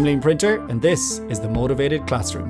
I'm Liam Printer, and this is the Motivated Classroom.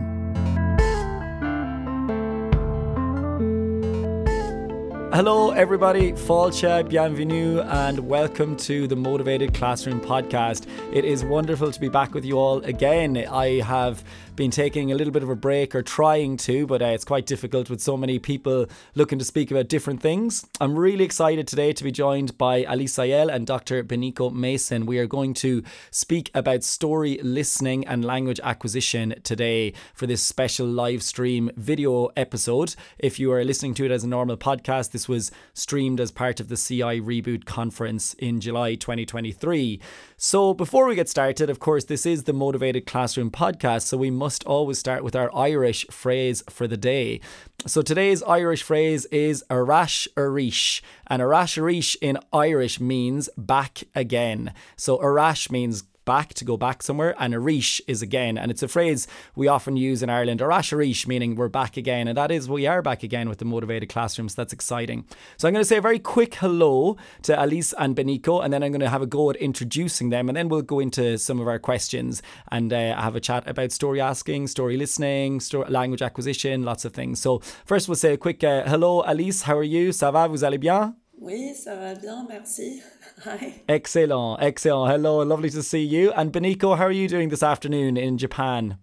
Hello, everybody. Fáilte, bienvenue, and welcome to the Motivated Classroom podcast. It is wonderful to be back with you all again. I have been taking a little bit of a break or trying to, but uh, it's quite difficult with so many people looking to speak about different things. I'm really excited today to be joined by Alice Ayel and Dr. Beniko Mason. We are going to speak about story listening and language acquisition today for this special live stream video episode. If you are listening to it as a normal podcast, this was streamed as part of the CI Reboot conference in July 2023. So, before we get started, of course, this is the Motivated Classroom podcast, so we must always start with our Irish phrase for the day. So, today's Irish phrase is Arash Arish, and Ar ais arís in Irish means back again. So, Ar ais means back to go back somewhere, and arís is again. And it's a phrase we often use in Ireland, ar ais arís, meaning we're back again. And that is, we are back again with the motivated classrooms. That's exciting. So I'm going to say a very quick hello to Alice and Beniko, and then I'm going to have a go at introducing them, and then we'll go into some of our questions and uh, have a chat about story asking, story listening, story, language acquisition, lots of things. So first, we'll say a quick uh, hello, Alice. How are you? Ça va? Vous allez bien? Oui, ça va bien, merci. Hi. Excellent, excellent. Hello, lovely to see you. And Beniko, how are you doing this afternoon in Japan?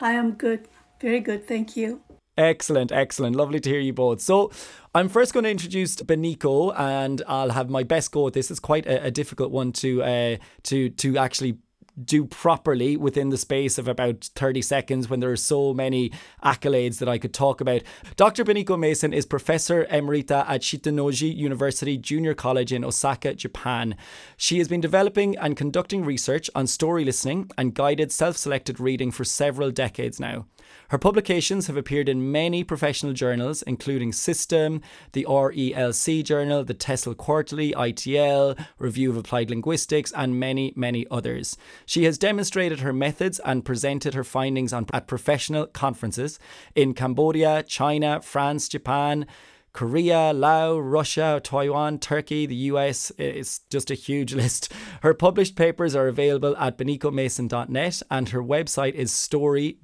I am good, very good, thank you. Excellent, excellent. Lovely to hear you both. So, I'm first going to introduce Beniko, and I'll have my best go at this. It's quite a, a difficult one to uh, to to actually do properly within the space of about 30 seconds when there are so many accolades that I could talk about. Dr. Beniko Mason is Professor Emerita at Shitennoji University Junior College in Osaka, Japan. She has been developing and conducting research on story listening and guided self selected reading for several decades now. Her publications have appeared in many professional journals, including System, the RELC Journal, the TESOL Quarterly, ITL, Review of Applied Linguistics, and many, many others. She has demonstrated her methods and presented her findings on, at professional conferences in Cambodia, China, France, Japan, Korea, Laos, Russia, Taiwan, Turkey, the US. It's just a huge list. Her published papers are available at benikomason.net and her website is story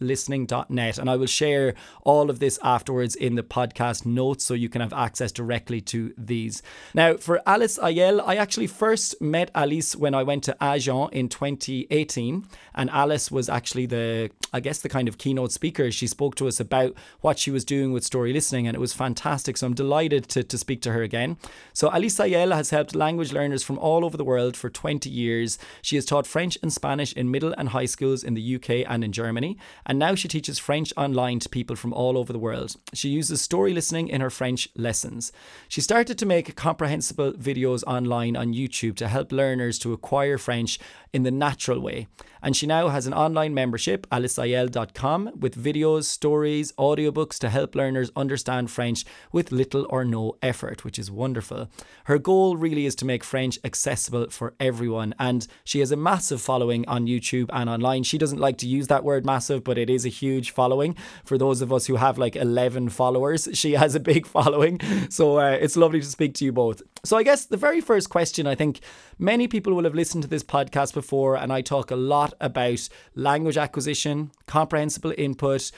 listening.net. And I will share all of this afterwards in the podcast notes so you can have access directly to these. Now, for Alice Ayel, I actually first met Alice when I went to Agen in 2018. And Alice was actually the, I guess, the kind of keynote speaker. She spoke to us about what she was doing with story listening, and it was fantastic fantastic. So I'm delighted to, to speak to her again. So Alice Ayel has helped language learners from all over the world for 20 years. She has taught French and Spanish in middle and high schools in the UK and in Germany. And now she teaches French online to people from all over the world. She uses story listening in her French lessons. She started to make comprehensible videos online on YouTube to help learners to acquire French in the natural way. And she now has an online membership, aliceayel.com, with videos, stories, audiobooks to help learners understand French with little or no effort, which is wonderful. Her goal really is to make French accessible for everyone. And she has a massive following on YouTube and online. She doesn't like to use that word massive, but it is a huge following. For those of us who have like 11 followers, she has a big following. So uh, it's lovely to speak to you both. So I guess the very first question I think many people will have listened to this podcast before, and I talk a lot about language acquisition, comprehensible input,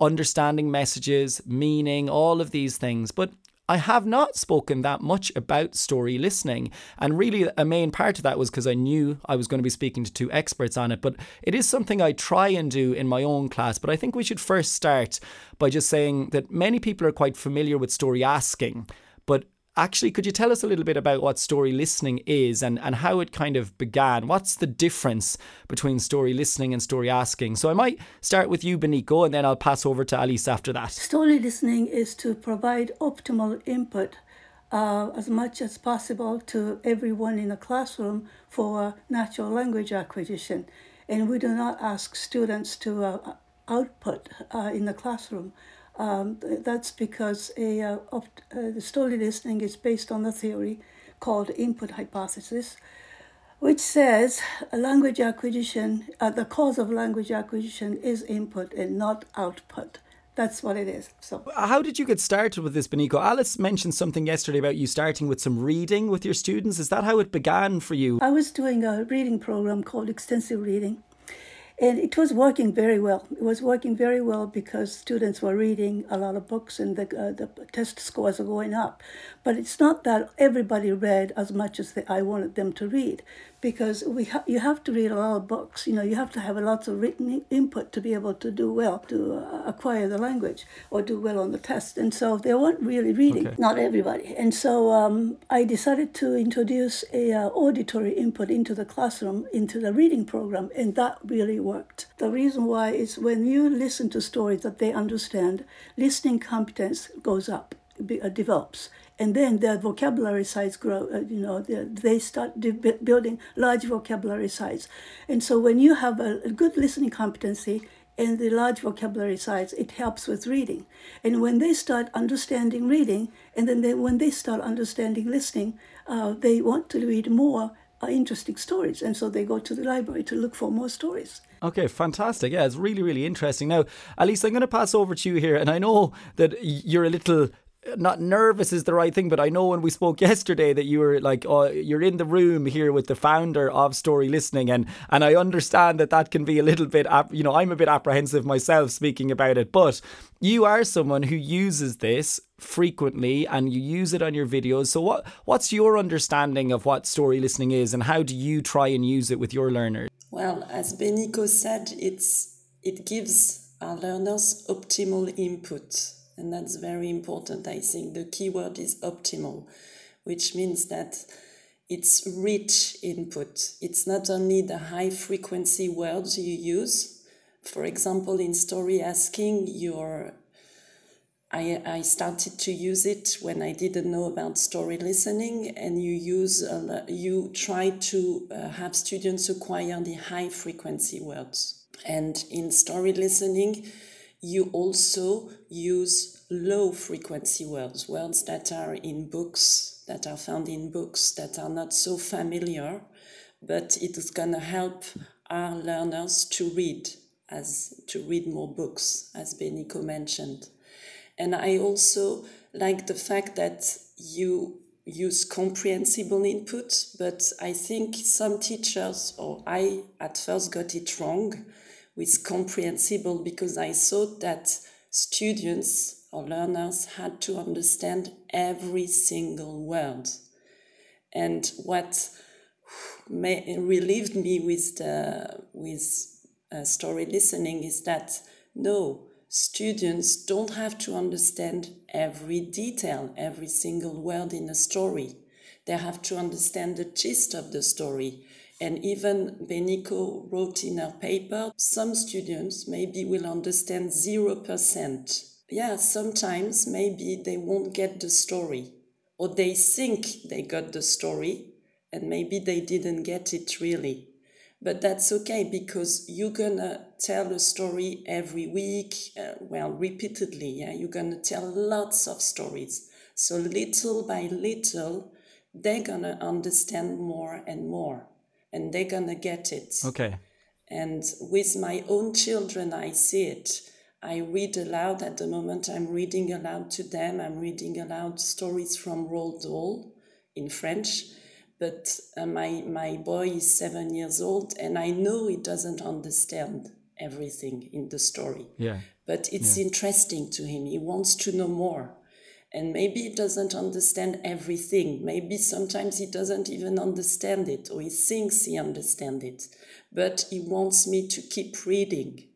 understanding messages, meaning, all of these things. But I have not spoken that much about story listening. And really, a main part of that was because I knew I was going to be speaking to two experts on it. But it is something I try and do in my own class. But I think we should first start by just saying that many people are quite familiar with story asking. But Actually, could you tell us a little bit about what story listening is and, and how it kind of began? What's the difference between story listening and story asking? So I might start with you, Beniko, and then I'll pass over to Alice after that. Story listening is to provide optimal input uh, as much as possible to everyone in the classroom for natural language acquisition. And we do not ask students to uh, output uh, in the classroom. Um, that's because a, uh, of, uh, the story listening is based on a theory called input hypothesis, which says language acquisition, uh, the cause of language acquisition is input and not output. That's what it is. So, how did you get started with this, Beniko? Alice mentioned something yesterday about you starting with some reading with your students. Is that how it began for you? I was doing a reading program called Extensive Reading, And it was working very well. It was working very well because students were reading a lot of books and the, uh, the test scores are going up. But it's not that everybody read as much as the, I wanted them to read because we ha- you have to read a lot of books. You know, you have to have a lot of written input to be able to do well, to uh, acquire the language or do well on the test. And so they weren't really reading, okay. not everybody. And so um, I decided to introduce a uh, auditory input into the classroom, into the reading program, and that really worked. The reason why is when you listen to stories that they understand, listening competence goes up, uh, develops and then their vocabulary size grow. Uh, you know, they start building large vocabulary size, and so when you have a, good listening competency and the large vocabulary size, it helps with reading. And when they start understanding reading, and then they, when they start understanding listening, uh, they want to read more uh, interesting stories, and so they go to the library to look for more stories. Okay, fantastic. Yeah, it's really, really interesting. Now, Alice, I'm going to pass over to you here, and I know that you're a little not nervous is the right thing, but I know when we spoke yesterday that you were like, oh, you're in the room here with the founder of Story Listening, and and I understand that that can be a little bit, you know, I'm a bit apprehensive myself speaking about it, but you are someone who uses this frequently and you use it on your videos. So what what's your understanding of what story listening is, and how do you try and use it with your learners? Well, as Beniko said, it's it gives our learners optimal input and that's very important, I think. The keyword is optimal, which means that it's rich input. It's not only the high frequency words you use. For example, in story asking, your I, I started to use it when I didn't know about story listening, and you use uh, you try to uh, have students acquire the high frequency words. And in story listening, you also use low frequency words, words that are in books, that are found in books, that are not so familiar, but it is going to help our learners to read, as to read more books, as Beniko mentioned. And I also like the fact that you use comprehensible input, but I think some teachers, or I at first got it wrong, with comprehensible because I thought that students or learners had to understand every single word. And what may, relieved me with the with uh, story listening is that no, students don't have to understand every detail, every single word in a story. They have to understand the gist of the story and even Beniko wrote in her paper, some students maybe will understand 0%. Yeah, sometimes maybe they won't get the story, or they think they got the story, and maybe they didn't get it really. But that's okay because you're gonna tell a story every week, uh, well, repeatedly. Yeah, you're gonna tell lots of stories. So little by little, they're gonna understand more and more and they're gonna get it. Okay. And with my own children, I see it. I read aloud at the moment. I'm reading aloud to them. I'm reading aloud stories from Roald Dahl in French. But uh, my my boy is seven years old, and I know he doesn't understand everything in the story. Yeah. But it's yeah. interesting to him. He wants to know more and maybe he doesn't understand everything maybe sometimes he doesn't even understand it or he thinks he understands it but he wants me to keep reading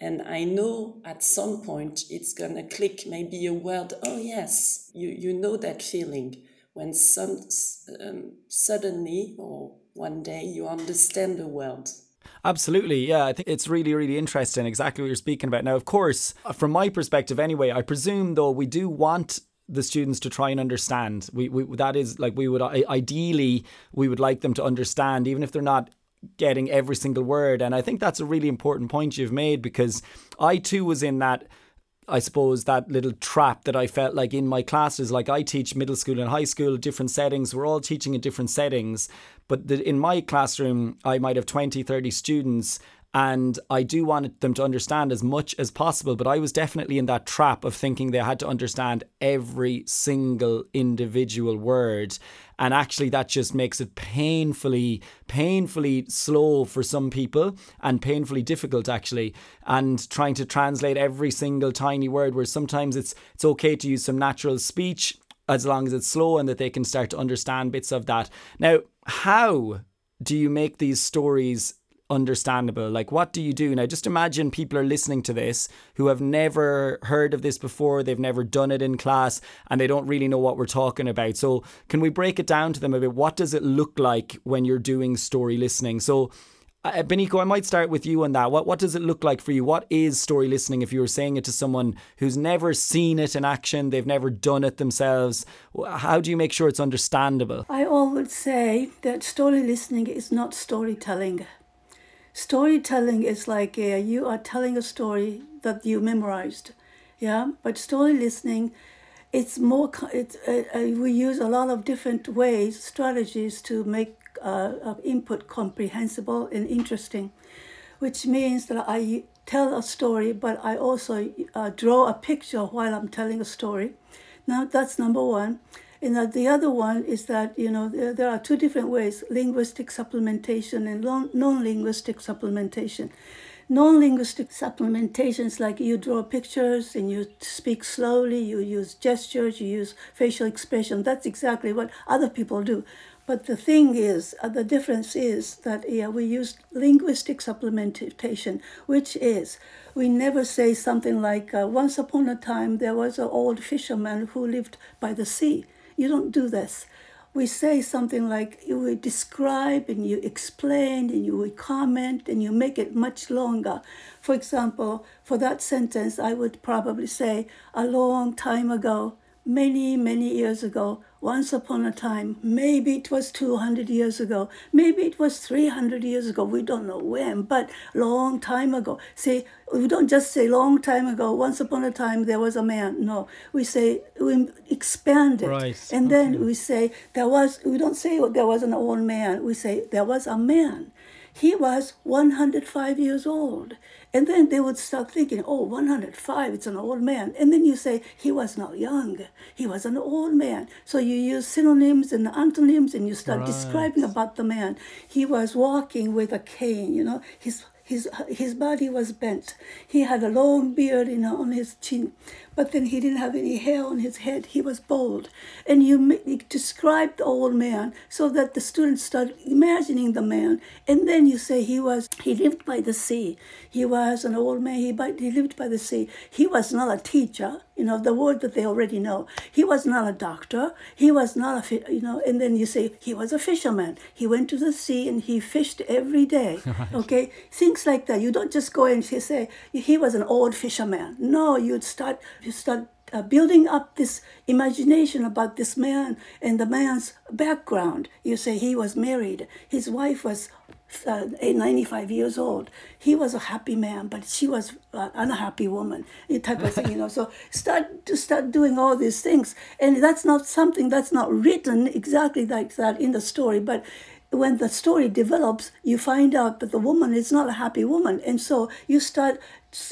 and i know at some point it's going to click maybe a word oh yes you, you know that feeling when some um, suddenly or one day you understand a word Absolutely. Yeah, I think it's really, really interesting exactly what you're speaking about. Now, of course, from my perspective anyway, I presume though we do want the students to try and understand. We, we that is like we would ideally we would like them to understand even if they're not getting every single word. And I think that's a really important point you've made because I too was in that I suppose that little trap that I felt like in my classes. Like I teach middle school and high school different settings. We're all teaching in different settings. But the, in my classroom I might have 20 30 students and I do want them to understand as much as possible. But I was definitely in that trap of thinking they had to understand every single individual word. And actually, that just makes it painfully, painfully slow for some people and painfully difficult, actually. And trying to translate every single tiny word, where sometimes it's it's okay to use some natural speech as long as it's slow and that they can start to understand bits of that. Now, how do you make these stories understandable? Like, what do you do? Now, just imagine people are listening to this who have never heard of this before, they've never done it in class, and they don't really know what we're talking about. So, can we break it down to them a bit? What does it look like when you're doing story listening? So, uh, Beniko, I might start with you on that. What what does it look like for you? What is story listening? If you were saying it to someone who's never seen it in action, they've never done it themselves, how do you make sure it's understandable? I always say that story listening is not storytelling storytelling is like uh, you are telling a story that you memorized yeah? But story listening it's more it's, uh, uh, we use a lot of different ways strategies to make uh, input comprehensible and interesting which means that i tell a story but i also uh, draw a picture while i'm telling a story. Now that's number one and uh, the other one is that, you know, there, there are two different ways linguistic supplementation and non linguistic supplementation. Non linguistic supplementation is like you draw pictures and you speak slowly, you use gestures, you use facial expression. That's exactly what other people do. But the thing is, uh, the difference is that yeah, we use linguistic supplementation, which is we never say something like, uh, once upon a time there was an old fisherman who lived by the sea you don't do this. We say something like you would describe and you explain and you would comment and you make it much longer. For example, for that sentence, I would probably say, a long time ago, many, many years ago, once upon a time, maybe it was 200 years ago, maybe it was 300 years ago, we don't know when, but long time ago. See, we don't just say long time ago, once upon a time there was a man. No, we say, we expand it. Right. And then we say, there was, we don't say there was an old man, we say there was a man. He was 105 years old. And then they would start thinking, oh, 105, it's an old man. And then you say, he was not young, he was an old man. So you use synonyms and antonyms and you start right. describing about the man. He was walking with a cane, you know, his his, his body was bent. He had a long beard you know, on his chin but then he didn't have any hair on his head. He was bald. And you, you describe the old man so that the students start imagining the man. And then you say he was, he lived by the sea. He was an old man. He, he lived by the sea. He was not a teacher, you know, the word that they already know. He was not a doctor. He was not a, you know, and then you say he was a fisherman. He went to the sea and he fished every day. Right. Okay? Things like that. You don't just go and say he was an old fisherman. No, you'd start you start uh, building up this imagination about this man and the man's background. You say he was married, his wife was uh, 95 years old. He was a happy man, but she was an unhappy woman, type of thing, you know. So start to start doing all these things, and that's not something that's not written exactly like that in the story, but when the story develops, you find out that the woman is not a happy woman. And so you start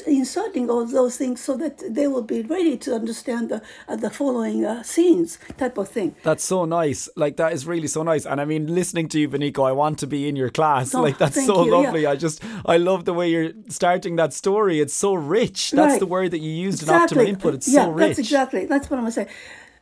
inserting all those things so that they will be ready to understand the, uh, the following uh, scenes type of thing. That's so nice. Like, that is really so nice. And I mean, listening to you, Beniko, I want to be in your class. Oh, like, that's so you, lovely. Yeah. I just, I love the way you're starting that story. It's so rich. That's right. the word that you used exactly. in optimal input. It's yeah, so rich. That's exactly. That's what I'm going to say.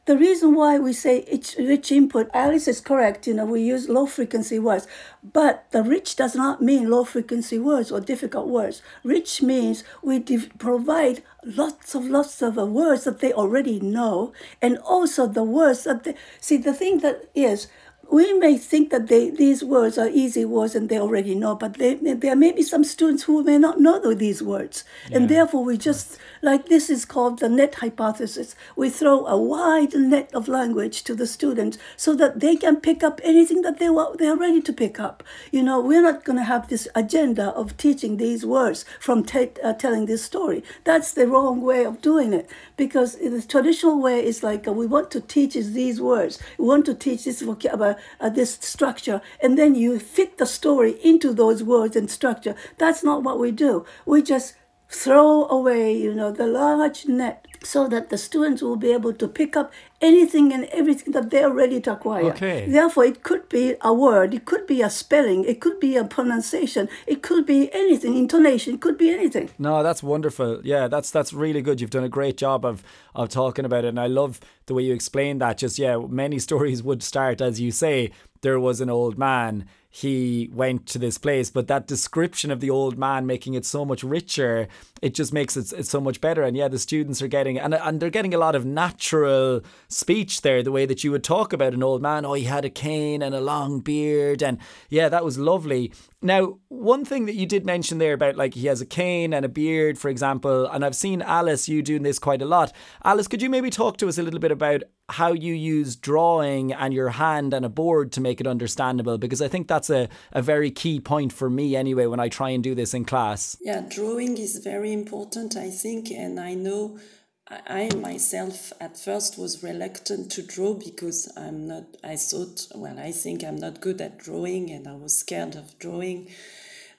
The reason why we say it's rich input, Alice is correct, you know, we use low frequency words, but the rich does not mean low frequency words or difficult words. Rich means we provide lots of lots of words that they already know, and also the words that they see. The thing that is, we may think that they, these words are easy words and they already know, but they, there may be some students who may not know these words. Yeah. And therefore, we just Like this is called the net hypothesis. We throw a wide net of language to the students so that they can pick up anything that they want, they are ready to pick up. You know, we're not going to have this agenda of teaching these words from uh, telling this story. That's the wrong way of doing it because the traditional way is like uh, we want to teach these words. We want to teach this vocabulary, uh, this structure, and then you fit the story into those words and structure. That's not what we do. We just throw away, you know, the large net so that the students will be able to pick up anything and everything that they're ready to acquire. Okay. Therefore, it could be a word, it could be a spelling, it could be a pronunciation, it could be anything, intonation, it could be anything. No, that's wonderful. Yeah, that's that's really good. You've done a great job of of talking about it, and I love the way you explain that. Just yeah, many stories would start as you say. There was an old man he went to this place. But that description of the old man making it so much richer, it just makes it, it so much better. And yeah, the students are getting and and they're getting a lot of natural speech there, the way that you would talk about an old man. Oh, he had a cane and a long beard, and yeah, that was lovely. Now, one thing that you did mention there about like he has a cane and a beard, for example, and I've seen Alice you doing this quite a lot. Alice, could you maybe talk to us a little bit about how you use drawing and your hand and a board to make it understandable? Because I think that's a, a very key point for me anyway when I try and do this in class. Yeah, drawing is very important, I think, and I know I myself at first was reluctant to draw because I'm not, I thought, well, I think I'm not good at drawing and I was scared of drawing.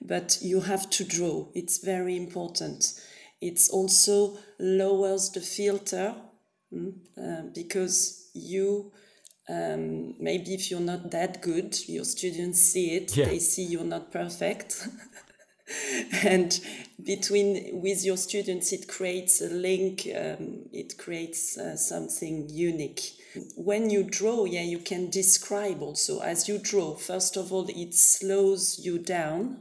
But you have to draw, it's very important. It's also lowers the filter mm, uh, because you. Um, maybe if you're not that good, your students see it, yeah. they see you're not perfect. and between with your students it creates a link um, it creates uh, something unique when you draw yeah you can describe also as you draw first of all it slows you down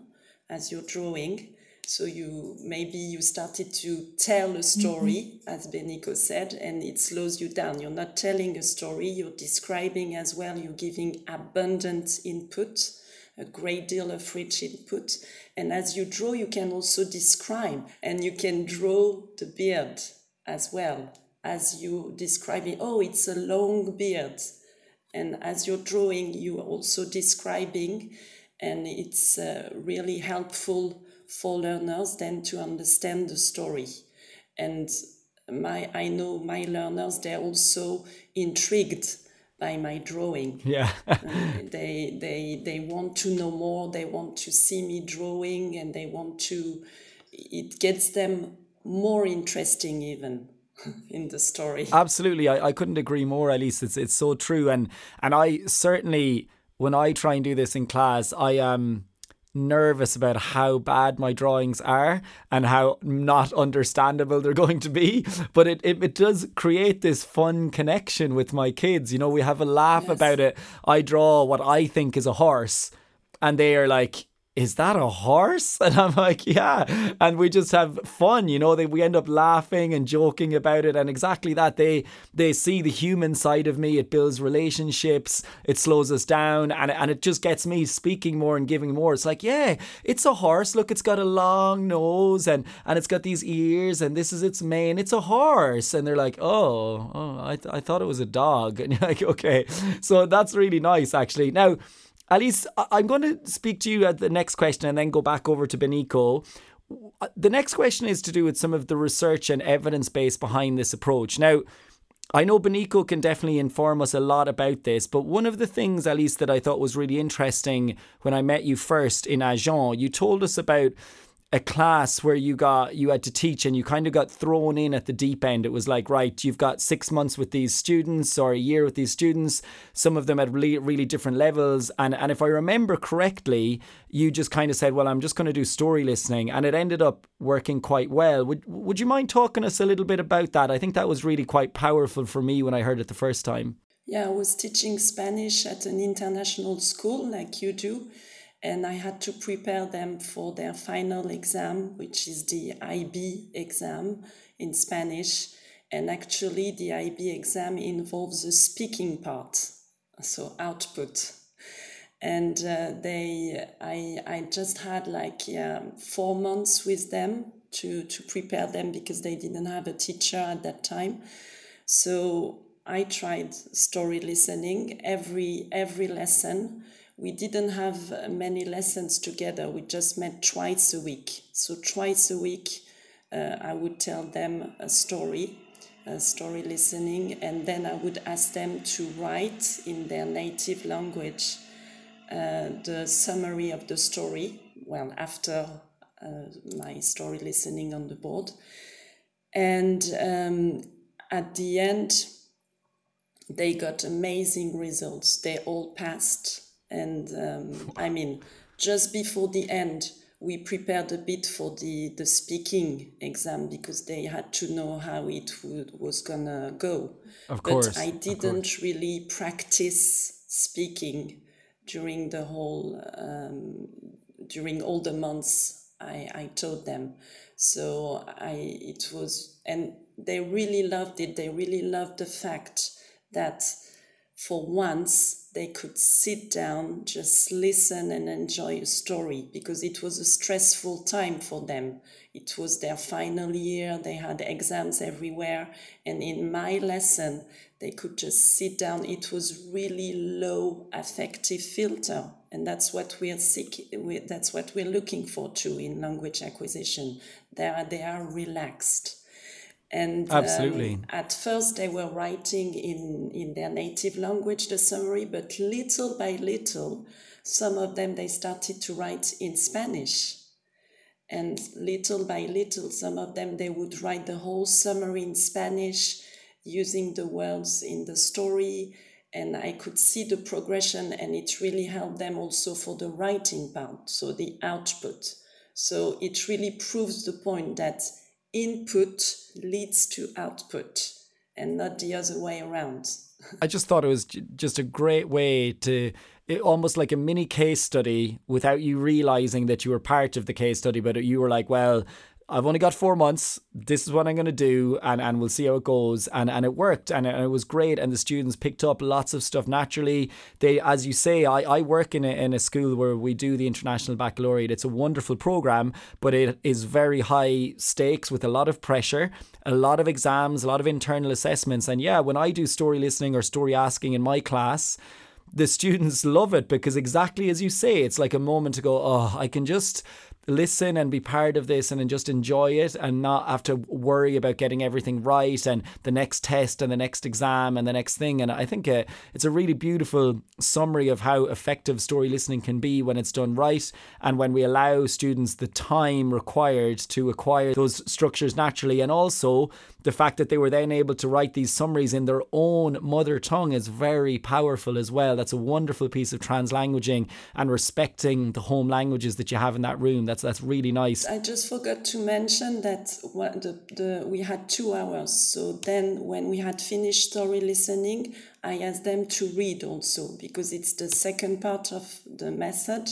as you're drawing so you maybe you started to tell a story mm-hmm. as Beniko said and it slows you down you're not telling a story you're describing as well you're giving abundant input a great deal of rich input. And as you draw, you can also describe and you can draw the beard as well as you describing, oh, it's a long beard. And as you're drawing, you are also describing, and it's uh, really helpful for learners then to understand the story. And my, I know my learners, they're also intrigued by my drawing. Yeah. they they they want to know more. They want to see me drawing, and they want to. It gets them more interesting even in the story. Absolutely, I, I couldn't agree more. At least it's it's so true, and and I certainly when I try and do this in class, I am. Um, nervous about how bad my drawings are and how not understandable they're going to be. But it, it, it does create this fun connection with my kids. You know, we have a laugh yes. about it. I draw what I think is a horse, and they are like, is that a horse? And I'm like, yeah. And we just have fun, you know, they, we end up laughing and joking about it. And exactly that, they they see the human side of me. It builds relationships, it slows us down, and, and it just gets me speaking more and giving more. It's like, yeah, it's a horse. Look, it's got a long nose and, and it's got these ears, and this is its mane. It's a horse. And they're like, oh, oh I, th- I thought it was a dog. And you're like, okay. So that's really nice, actually. Now, Alice, I'm going to speak to you at the next question and then go back over to Beniko. Uh, the next question is to do with some of the research and evidence base behind this approach. Now, I know Beniko can definitely inform us a lot about this, but one of the things, at least, that I thought was really interesting when I met you first in Agen, you told us about a class where you got you had to teach and you kind of got thrown in at the deep end. It was like right you've got 6 months with these students or a year with these students. Some of them at really really different levels. And and if i remember correctly you just kind of said well i'm just going to do story listening. And it ended up working quite well. Would would you mind talking us a little bit about that? I think that was really quite powerful for me when i heard it the first time. Yeah i was teaching spanish at an international school like you do and I had to prepare them for their final exam, which is the IB exam in Spanish. And actually, the IB exam involves a speaking part, so output. And uh, they, I, I just had like yeah, four months with them to, to prepare them because they didn't have a teacher at that time. So I tried story listening every every lesson. We didn't have many lessons together. We just met twice a week. So twice a week, uh, I would tell them a story, a story listening, and then I would ask them to write in their native language uh, the summary of the story. Well, after uh, my story listening on the board, and um, at the end they got amazing results. They all passed. And um, I mean, just before the end, we prepared a bit for the, the speaking exam because they had to know how it would, was gonna go. Of course. But I didn't really practice speaking during the whole, um, during all the months I, I taught them. So I, it was, and they really loved it. They really loved the fact that for once they could sit down, just listen and enjoy a story because it was a stressful time for them. It was their final year, they had exams everywhere, and in my lesson, they could just sit down. It was really low affective filter, and that's what we're seeking. That's what we're looking for too in language acquisition. They are they are relaxed and absolutely. um, at first they were writing in in their native language the summary but little by little some of them they started to write in spanish. And little by little some of them they would write the whole summary in spanish using the words in the story. And i could see the progression and it really helped them also for the writing part so the output. So it really proves the point that input leads to output and not the other way around. I just thought it was just a great way to it, almost like a mini case study without you realizing that you were part of the case study, but you were like, well, I've only got four months. This is what I'm going to do, and, and we'll see how it goes. And and it worked, and it, and it was great. And the students picked up lots of stuff naturally. They, as you say, I, I work in a, in a school where we do the International Baccalaureate. It's a wonderful program, but it is very high stakes with a lot of pressure, a lot of exams, a lot of internal assessments. And yeah, when I do story listening or story asking in my class, the students love it because exactly as you say, it's like a moment to go, oh, I can just listen and be part of this and just enjoy it and not have to worry about getting everything right and the next test and the next exam and the next thing. And I think uh, it's a really beautiful summary of how effective story listening can be when it's done right and when we allow students the time required to acquire those structures naturally. And also, the fact that they were then able to write these summaries in their own mother tongue is very powerful as well. That's a wonderful piece of translanguaging and respecting the home languages that you have in that room. That's that's really nice. I just forgot to mention that the, the we had two hours. So then when we had finished story listening, I asked them to read also because it's the second part of the method,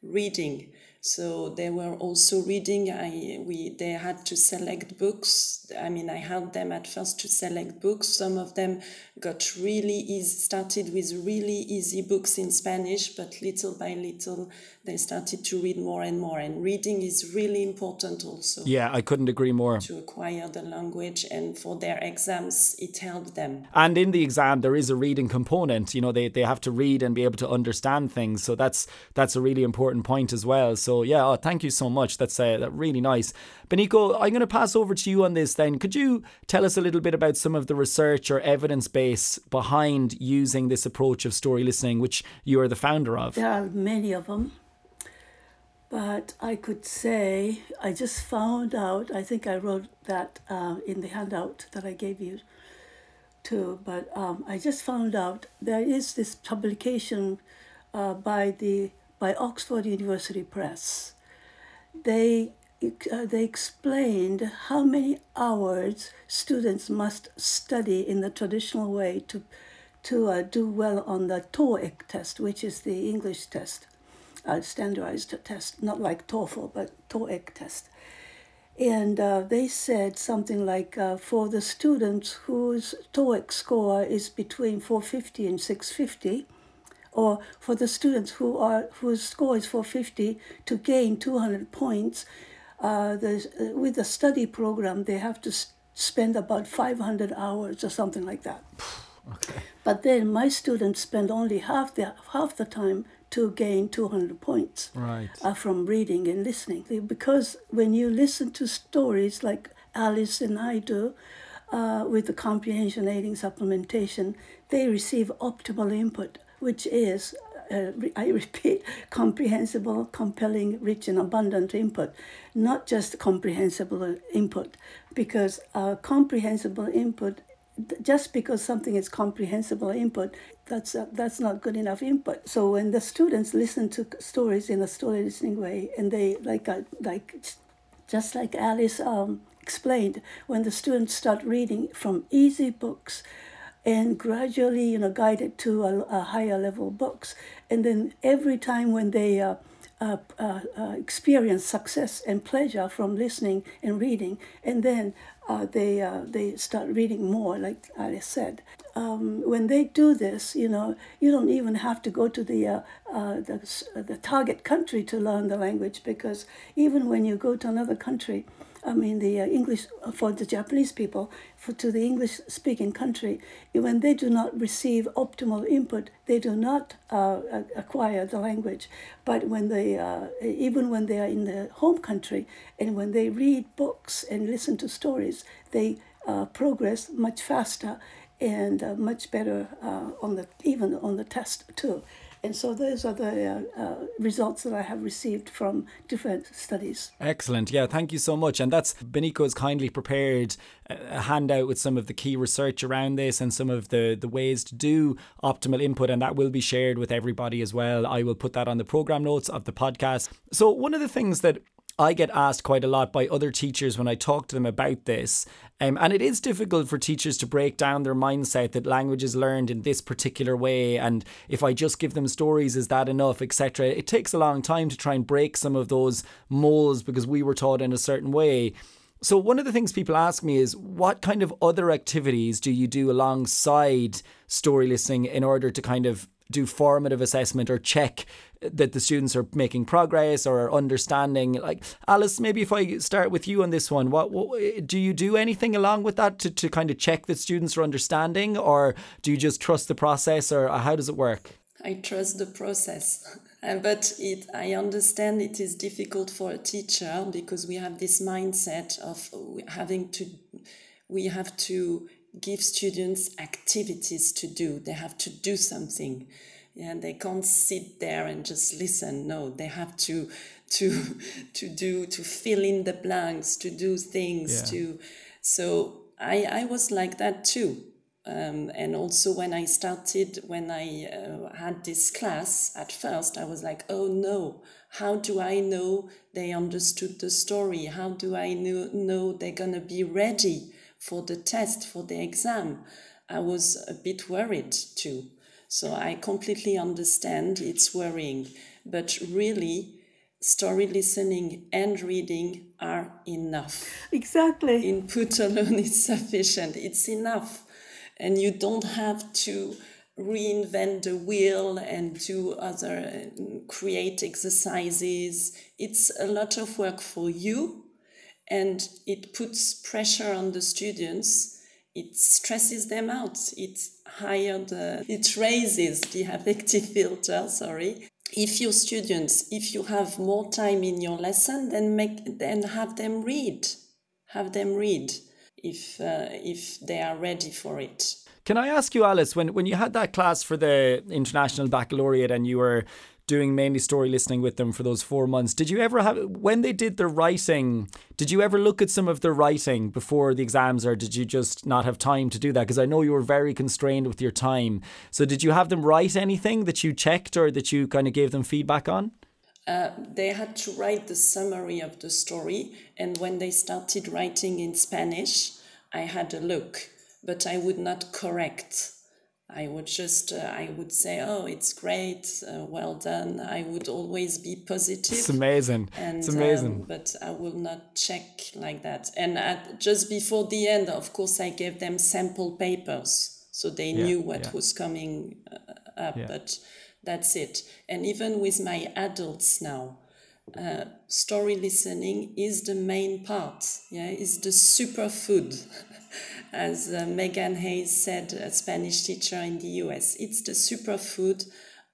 reading. So they were also reading. I we they had to select books. I mean, I helped them at first to select books. Some of them got really easy, started with really easy books in Spanish, but little by little they started to read more and more. And reading is really important also. Yeah, I couldn't agree more. To acquire the language and for their exams, it helped them. And in the exam, there is a reading component. You know, they, they have to read and be able to understand things. So that's that's a really important point as well. So yeah, oh, thank you so much. That's uh, that really nice. Beniko, I'm going to pass over to you on this then. Could you tell us a little bit about some of the research or evidence base behind using this approach of story listening, which you are the founder of? There are many of them. But I could say, I just found out, I think I wrote that uh, in the handout that I gave you too, but um, I just found out there is this publication uh, by, the, by Oxford University Press. They, uh, they explained how many hours students must study in the traditional way to, to uh, do well on the TOEIC test, which is the English test uh, standardized test, not like TOEFL, but TOEIC test. And uh, they said something like uh, for the students whose TOEIC score is between 450 and 650, or for the students who are whose score is 450 to gain 200 points, uh, there's, uh, with the study program, they have to s- spend about 500 hours or something like that. Okay. But then my students spend only half the half the time to gain 200 points Right. uh, from reading and listening. Because when you listen to stories like Alice and I do, uh, with the comprehension aiding supplementation, they receive optimal input, which is, uh, re- I repeat, comprehensible, compelling, rich, and abundant input, not just comprehensible input, because uh, comprehensible input just because something is comprehensible input, that's uh, that's not good enough input. So when the students listen to stories in a story listening way, and they like uh, like just like Alice um, explained, when the students start reading from easy books, and gradually you know guided to a, a higher level books, and then every time when they uh, uh, uh, uh, experience success and pleasure from listening and reading, and then uh, they uh, they start reading more, like Alice said. Um, when they do this, you know, you don't even have to go to the uh, uh, the, the target country to learn the language because even when you go to another country, I mean, the uh, English for the Japanese people, for to the English speaking country, when they do not receive optimal input, they do not uh, acquire the language. But when they, uh, even when they are in their home country, and when they read books and listen to stories, they uh, progress much faster and uh, much better uh, on the even on the test too. And so those are the uh, uh, results that I have received from different studies. Excellent. Yeah, thank you so much. And that's Beniko has kindly prepared a handout with some of the key research around this and some of the, the ways to do optimal input. And that will be shared with everybody as well. I will put that on the program notes of the podcast. So, one of the things that I get asked quite a lot by other teachers when I talk to them about this. Um, and it is difficult for teachers to break down their mindset that language is learned in this particular way. And if I just give them stories, is that enough, etc. It takes a long time to try and break some of those molds because we were taught in a certain way. So, one of the things people ask me is what kind of other activities do you do alongside story listening in order to kind of do formative assessment or check that the students are making progress or understanding like alice maybe if i start with you on this one what, what do you do anything along with that to, to kind of check that students are understanding or do you just trust the process or how does it work I trust the process. But it, I understand it is difficult for a teacher because we have this mindset of having to, we have to give students activities to do. They have to do something. Yeah, they can't sit there and just listen. No, they have to to to do to fill in the blanks, to do things. Yeah. To so I I was like that too. Um, and also when I started, when I uh, had this class at first, I was like, oh no, how do I know they understood the story? How do I know, know they're going to be ready for the test, for the exam? I was a bit worried too. So I completely understand it's worrying. But really, story listening and reading are enough. Exactly. Input alone is sufficient. It's enough and you don't have to reinvent the wheel and do other create exercises it's a lot of work for you and it puts pressure on the students. It stresses them out. It higher the it raises the affective filter sorry. If your students if you have more time in your lesson then make then have them read. Have them read if uh, if they are ready for it. Can I ask you, Alice, when when you had that class for the international baccalaureate and you were doing mainly story listening with them for those four months, did you ever have when they did the writing? Did you ever look at some of their writing before the exams, or did you just not have time to do that? Because I know you were very constrained with your time. So did you have them write anything that you checked or that you kind of gave them feedback on? Uh, they had to write the summary of the story, and when they started writing in Spanish, I had a look, but I would not correct. I would just, uh, I would say, oh, it's great, uh, well done. I would always be positive. It's amazing. And, it's amazing. Um, but I will not check like that. And at, just before the end, of course, I gave them sample papers so they Yeah, knew what yeah. was coming uh, up. Yeah. But that's it. And even with my adults now, uh, story listening is the main part. Yeah, is the superfood, as uh, Megan Hayes said, a Spanish teacher in the U.S. It's the superfood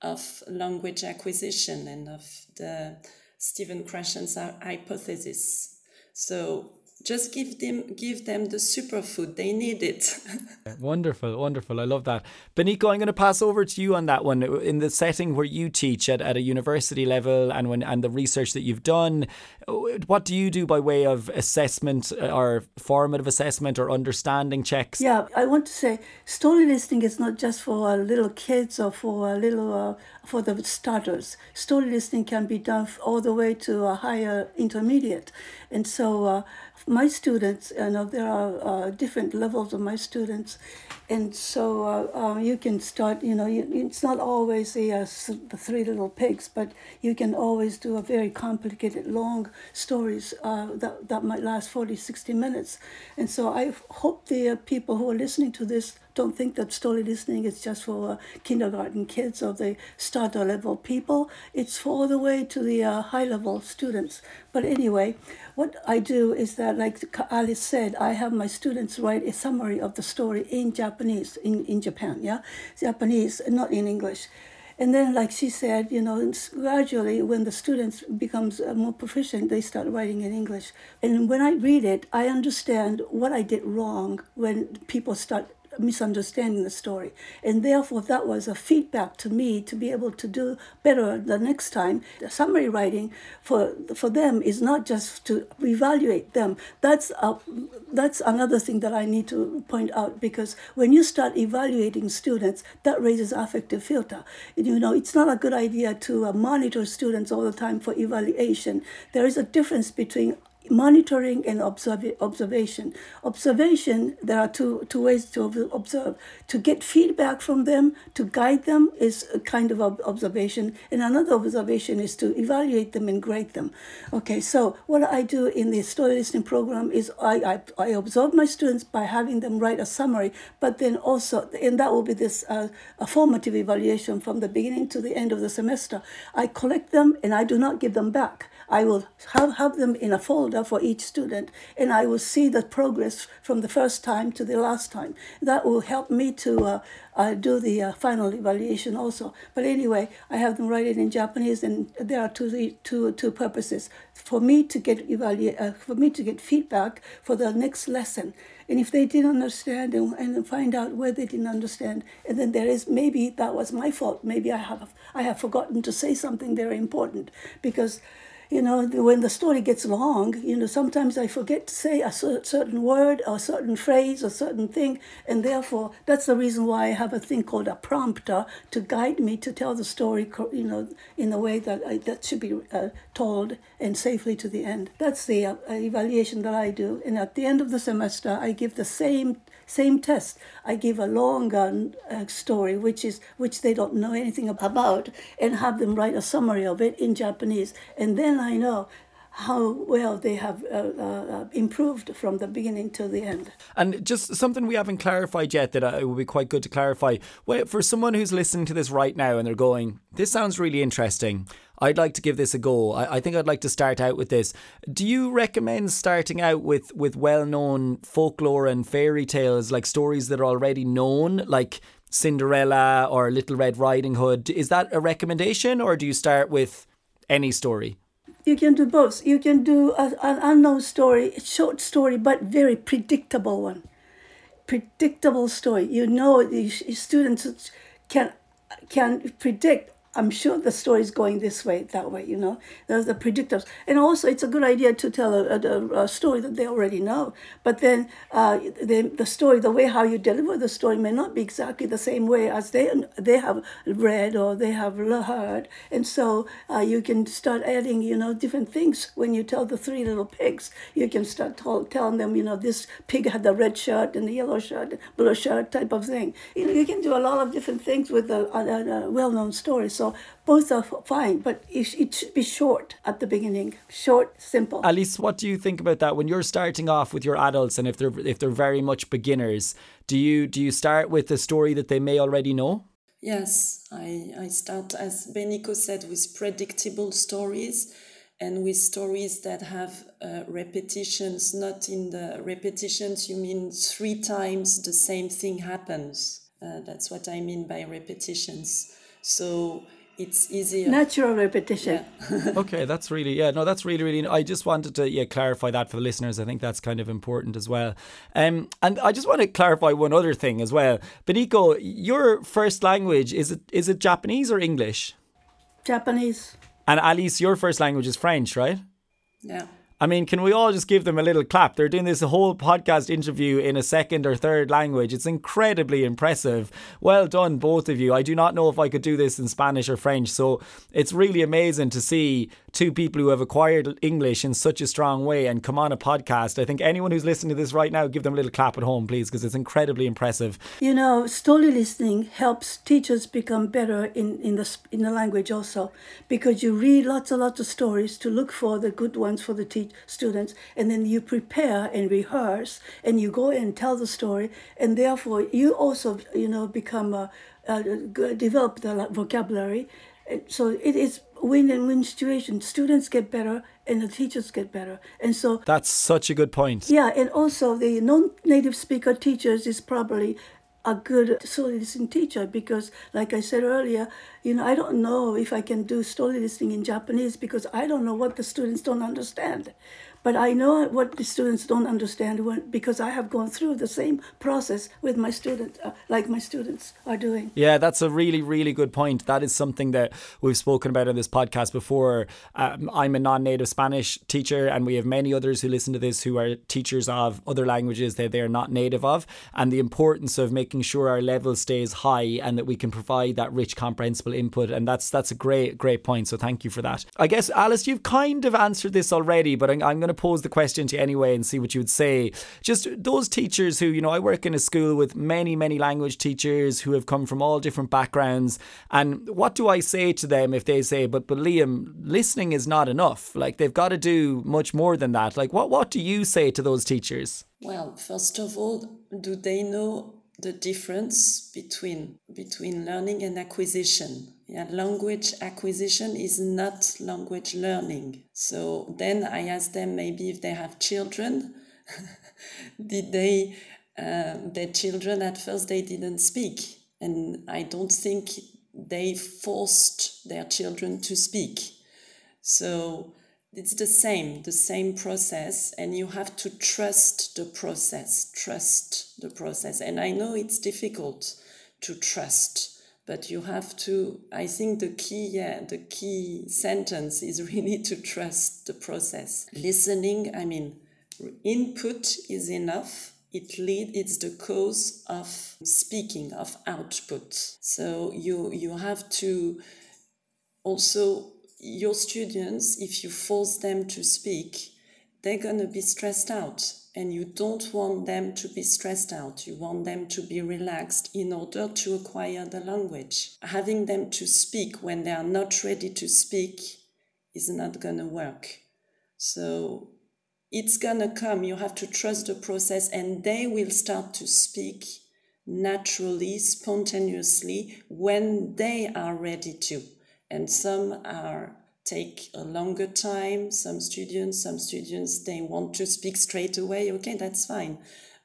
of language acquisition and of the Stephen Krashen's hypothesis. So just give them give them the superfood. They need it. Wonderful wonderful. I love that. Beniko i'm going to pass over to you on that one. In the setting where you teach at, at a university level and when and the research that you've done what do you do by way of assessment uh, or formative assessment or understanding checks? Yeah i want to say story listening is not just for little kids or for little uh, for the starters. Story listening can be done all the way to a higher intermediate. And so uh, my students, you know, there are uh, different levels of my students, and so uh, um, you can start. You know, you, it's not always the, uh, the three little pigs, but you can always do a very complicated, long stories uh, that that might last 40, 60 minutes, and so I hope the uh, people who are listening to this don't think that story listening is just for uh, kindergarten kids or the starter level people. It's for all the way to the uh, high level students. But anyway, what I do is that, like Alice said, I have my students write a summary of the story in Japanese, in, in Japan, yeah? Japanese, not in English. And then, like she said, you know, gradually when the students becomes uh, more proficient, they start writing in English. And when I read it, I understand what I did wrong when people start misunderstanding the story. And therefore, that was a feedback to me to be able to do better the next time. The summary writing for for them is not just to evaluate them. That's a, that's another thing that I need to point out because when you start evaluating students, that raises affective filter. You know, it's not a good idea to uh, monitor students all the time for evaluation. There is a difference between monitoring and observe, observation. Observation, there are two, two ways to observe. To get feedback from them, to guide them is a kind of observation. And another observation is to evaluate them and grade them. Okay, so what I do in the story listening program is I, I, I observe my students by having them write a summary, but then also, and that will be this uh, a formative evaluation from the beginning to the end of the semester. I collect them and I do not give them back. I will have, have them in a folder for each student, and I will see the progress from the first time to the last time. That will help me to uh, uh, do the uh, final evaluation also. But anyway, I have them write it in Japanese, and there are two, two, two purposes for me to get evaluate, uh, for me to get feedback for the next lesson. And if they didn't understand and, and find out where they didn't understand, and then there is maybe that was my fault. Maybe I have I have forgotten to say something very important because you know, when the story gets long, you know, sometimes I forget to say a certain word or a certain phrase or certain thing, and therefore that's the reason why I have a thing called a prompter to guide me to tell the story, you know, in a way that I, that should be uh, told and safely to the end. That's the uh, evaluation that I do, and at the end of the semester, I give the same same test. I give a longer uh, story, which is which they don't know anything about, and have them write a summary of it in Japanese, and then I know how well they have uh, uh, improved from the beginning to the end. And just something we haven't clarified yet that uh, it would be quite good to clarify. For someone who's listening to this right now and they're going, this sounds really interesting. I'd like to give this a go. I, I think I'd like to start out with this. Do you recommend starting out with, with well known folklore and fairy tales, like stories that are already known, like Cinderella or Little Red Riding Hood? Is that a recommendation, or do you start with any story? You can do both. You can do a, an unknown story, short story, but very predictable one. Predictable story. You know, the students can can predict I'm sure the story is going this way, that way, you know. There's the predictors. And also, it's a good idea to tell a, a, a story that they already know. But then uh, the, the story, the way how you deliver the story may not be exactly the same way as they, they have read or they have heard. And so uh, you can start adding, you know, different things when you tell the three little pigs. You can start tell, telling them, you know, this pig had the red shirt and the yellow shirt, blue shirt type of thing. You, know, you can do a lot of different things with a, a, a well-known story. So so both are fine, but it, it should be short at the beginning, short, simple. Alice, what do you think about that when you're starting off with your adults, and if they're if they're very much beginners, do you do you start with a story that they may already know? Yes, I I start as Beniko said with predictable stories and with stories that have uh, repetitions, not in the repetitions, you mean three times the same thing happens. Uh, that's what I mean by repetitions. So it's easier. Natural repetition. Yeah. okay, that's really yeah. No, that's really really. I just wanted to yeah clarify that for the listeners. I think that's kind of important as well. Um, and I just want to clarify one other thing as well. Beniko, your first language is it is it Japanese or English? Japanese. And Alice, your first language is French, right? Yeah. I mean, can we all just give them a little clap? They're doing this whole podcast interview in a second or third language. It's incredibly impressive. Well done, both of you. I do not know if I could do this in Spanish or French. So it's really amazing to see two people who have acquired English in such a strong way and come on a podcast. I think anyone who's listening to this right now, give them a little clap at home, please, because it's incredibly impressive. You know, story listening helps teachers become better in, in the in the language also, because you read lots and lots of stories to look for the good ones for the teach students, and then you prepare and rehearse, and you go and tell the story, and therefore you also you know become a, a develop the vocabulary. And so it is win and win situation. Students get better and the teachers get better. And so that's such a good point. Yeah, and also the non-native speaker teachers is probably a good story listening teacher because like i said earlier you know i don't know if i can do story listening in japanese because i don't know what the students don't understand but I know what the students don't understand when, because I have gone through the same process with my students, uh, like my students are doing. Yeah, that's a really, really good point. That is something that we've spoken about on this podcast before. Um, I'm a non native Spanish teacher, and we have many others who listen to this who are teachers of other languages that they are not native of, and the importance of making sure our level stays high and that we can provide that rich, comprehensible input. And that's that's a great, great point. So thank you for that. I guess, Alice, you've kind of answered this already, but I'm, I'm going to to pose the question to you anyway and see what you would say. Just those teachers who, you know, I work in a school with many, many language teachers who have come from all different backgrounds. And what do I say to them if they say, but, but Liam, listening is not enough? Like they've got to do much more than that. Like what, what do you say to those teachers? Well, first of all, do they know the difference between between learning and acquisition. Yeah, language acquisition is not language learning. So then I ask them maybe if they have children, did they uh, their children at first they didn't speak, and I don't think they forced their children to speak. So it's the same, the same process, and you have to trust the process, trust the process. And I know it's difficult to trust, but you have to, I think the key, yeah, the key sentence is really to trust the process. Listening, I mean, input is enough. It lead, it's the cause of speaking, of output. So you, you have to also your students, if you force them to speak, they're going to be stressed out. And you don't want them to be stressed out. You want them to be relaxed in order to acquire the language. Having them to speak when they are not ready to speak is not going to work. So it's going to come. You have to trust the process, and they will start to speak naturally, spontaneously when they are ready to and some are take a longer time. Some students some students they want to speak straight away. Okay that's fine.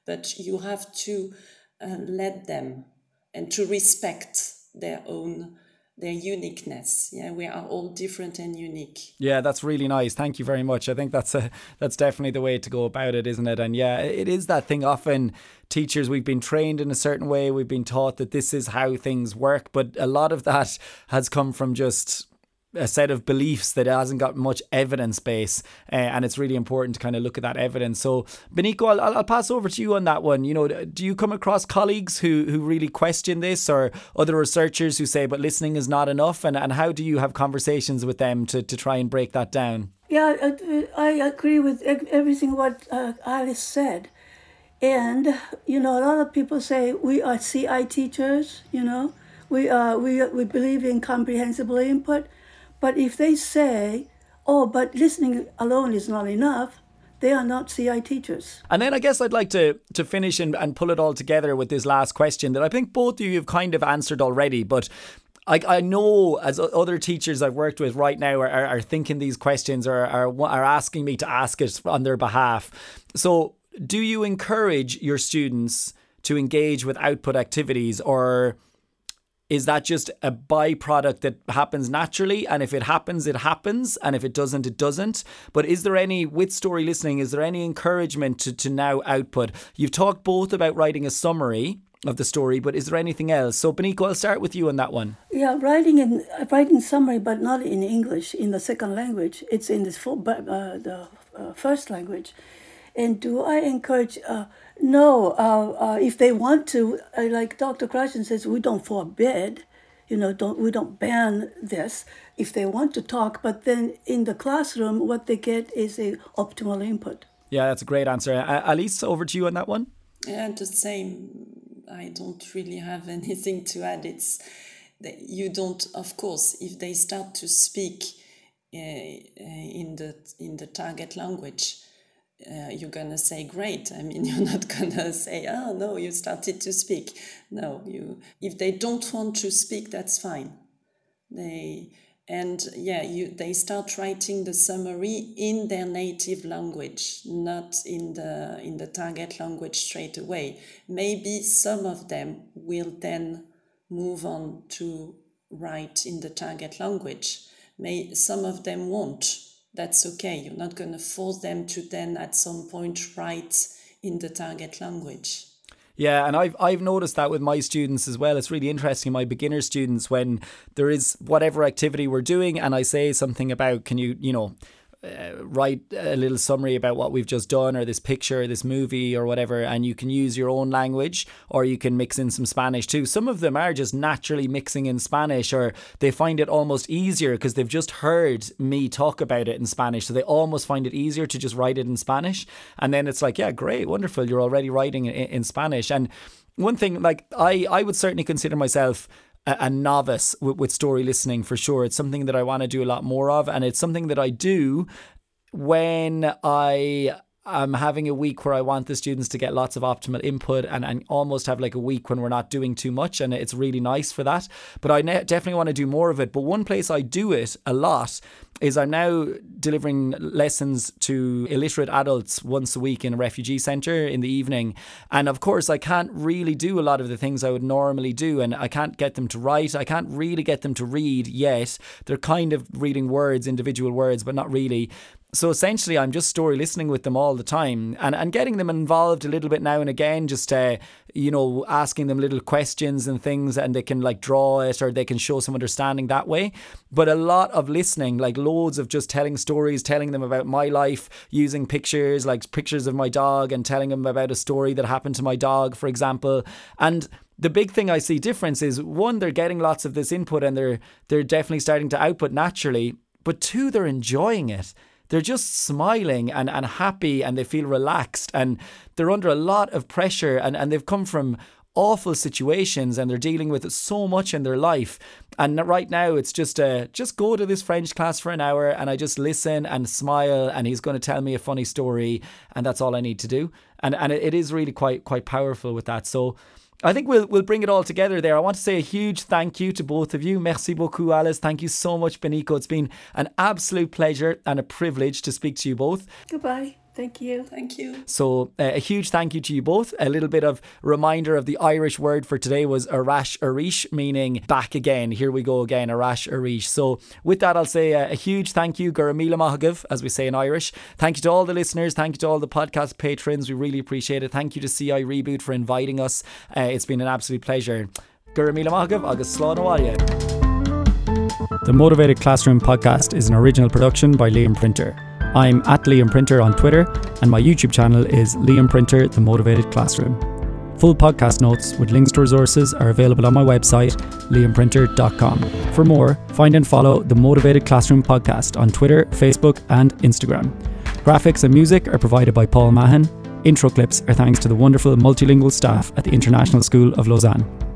But you have to uh, let them and to respect their own their uniqueness. Yeah we are all different and unique. Yeah that's really nice. Thank you very much. I think that's a that's definitely the way to go about it isn't it? And yeah it is that thing often teachers we've been trained in a certain way. We've been taught that this is how things work. But a lot of that has come from just a set of beliefs that hasn't got much evidence base, uh, and it's really important to kind of look at that evidence. So, Beniko, I'll, I'll pass over to you on that one. You know, do you come across colleagues who who really question this, or other researchers who say, but listening is not enough, and and how do you have conversations with them to to try and break that down? Yeah, I, I agree with everything what uh, Alice said. And, you know, a lot of people say we are CI teachers, you know, we, uh, we, we believe in comprehensible input. But if they say, oh, but listening alone is not enough, they are not CI teachers. And then I guess I'd like to to finish and, and pull it all together with this last question that I think both of you have kind of answered already, but I, I know as other teachers I've worked with right now are, are, thinking these questions or are, are asking me to ask it on their behalf. So, do you encourage your students to engage with output activities or is that just a byproduct that happens naturally? And if it happens it happens. And if it doesn't it doesn't. But is there any with story listening is there any encouragement to, to now output? You've talked both about writing a summary of the story but is there anything else? So Beniko I'll start with you on that one. Yeah writing in writing summary but not in English in the second language. It's in the, uh, the uh, first language. And do I encourage uh, no, uh, uh, if they want to, uh, like Dr. Krashen says, we don't forbid, you know, don't we don't ban this if they want to talk. But then in the classroom, what they get is a optimal input. Yeah, that's a great answer. Uh, Alice, over to you on that one. Yeah, the same. I don't really have anything to add. It's that you don't, of course, if they start to speak uh, uh, in the in the target language uh, you're gonna say great. I mean you're not gonna say oh no you started to speak. No you if they don't want to speak that's fine. They and yeah you they start writing the summary in their native language not in the in the target language straight away. Maybe some of them will then move on to write in the target language. May some of them won't that's okay. You're not going to force them to then at some point write in the target language. Yeah, and I've I've noticed that with my students as well. It's really interesting. My beginner students, when there is whatever activity we're doing, and I say something about, can you, you know, uh, write a little summary about what we've just done or this picture or this movie or whatever and you can use your own language or you can mix in some spanish too. Some of them are just naturally mixing in spanish or they find it almost easier because they've just heard me talk about it in spanish so they almost find it easier to just write it in spanish. And then it's like yeah great wonderful you're already writing in, in spanish. And one thing like i i would certainly consider myself a, a novice with, with story listening for sure. It's something that I want to do a lot more of, and it's something that I do when I I'm having a week where I want the students to get lots of optimal input and, and almost have like a week when we're not doing too much. And it's really nice for that. But I ne- definitely want to do more of it. But one place I do it a lot is I'm now delivering lessons to illiterate adults once a week in a refugee centre in the evening. And of course, I can't really do a lot of the things I would normally do. And I can't get them to write. I can't really get them to read yet. They're kind of reading words, individual words, but not really so essentially i'm just story listening with them all the time and, and getting them involved a little bit now and again just uh, you know asking them little questions and things and they can like draw it or they can show some understanding that way but a lot of listening like loads of just telling stories telling them about my life using pictures like pictures of my dog and telling them about a story that happened to my dog for example and the big thing I see difference is one, they're getting lots of this input and they're they're definitely starting to output naturally. But two, they're enjoying it they're just smiling and, and happy and they feel relaxed and they're under a lot of pressure and, and they've come from awful situations and they're dealing with so much in their life. And right now it's just uh, just go to this french class for an hour and i just listen and smile and he's going to tell me a funny story and that's all i need to do. And and it is really quite quite powerful with that. So I think we'll we'll bring it all together there. I want to say a huge thank you to both of you. Merci beaucoup, Alice. Thank you so much, Beniko. It's been an absolute pleasure and a privilege to speak to you both. Goodbye. Thank you. Thank you. So, uh, a huge thank you to you both. A little bit of reminder of the Irish word for today was ar ais arís, meaning back again. Here we go again, ar ais arís. So, with that, I'll say a, a huge thank you, Go raibh míle maith agaibh, as we say in Irish. Thank you to all the listeners. Thank you to all the podcast patrons. We really appreciate it. Thank you to CI Reboot for inviting us. Uh, it's been an absolute pleasure. Guramila Mahagav, agus slán The Motivated Classroom podcast is an original production by Liam Printer. I'm at Liam Printer on Twitter, and my YouTube channel is Liam Printer The Motivated Classroom. Full podcast notes with links to resources are available on my website, liamprinter.com. For more, find and follow the Motivated Classroom podcast on Twitter, Facebook, and Instagram. Graphics and music are provided by Paul Mahan. Intro clips are thanks to the wonderful multilingual staff at the International School of Lausanne.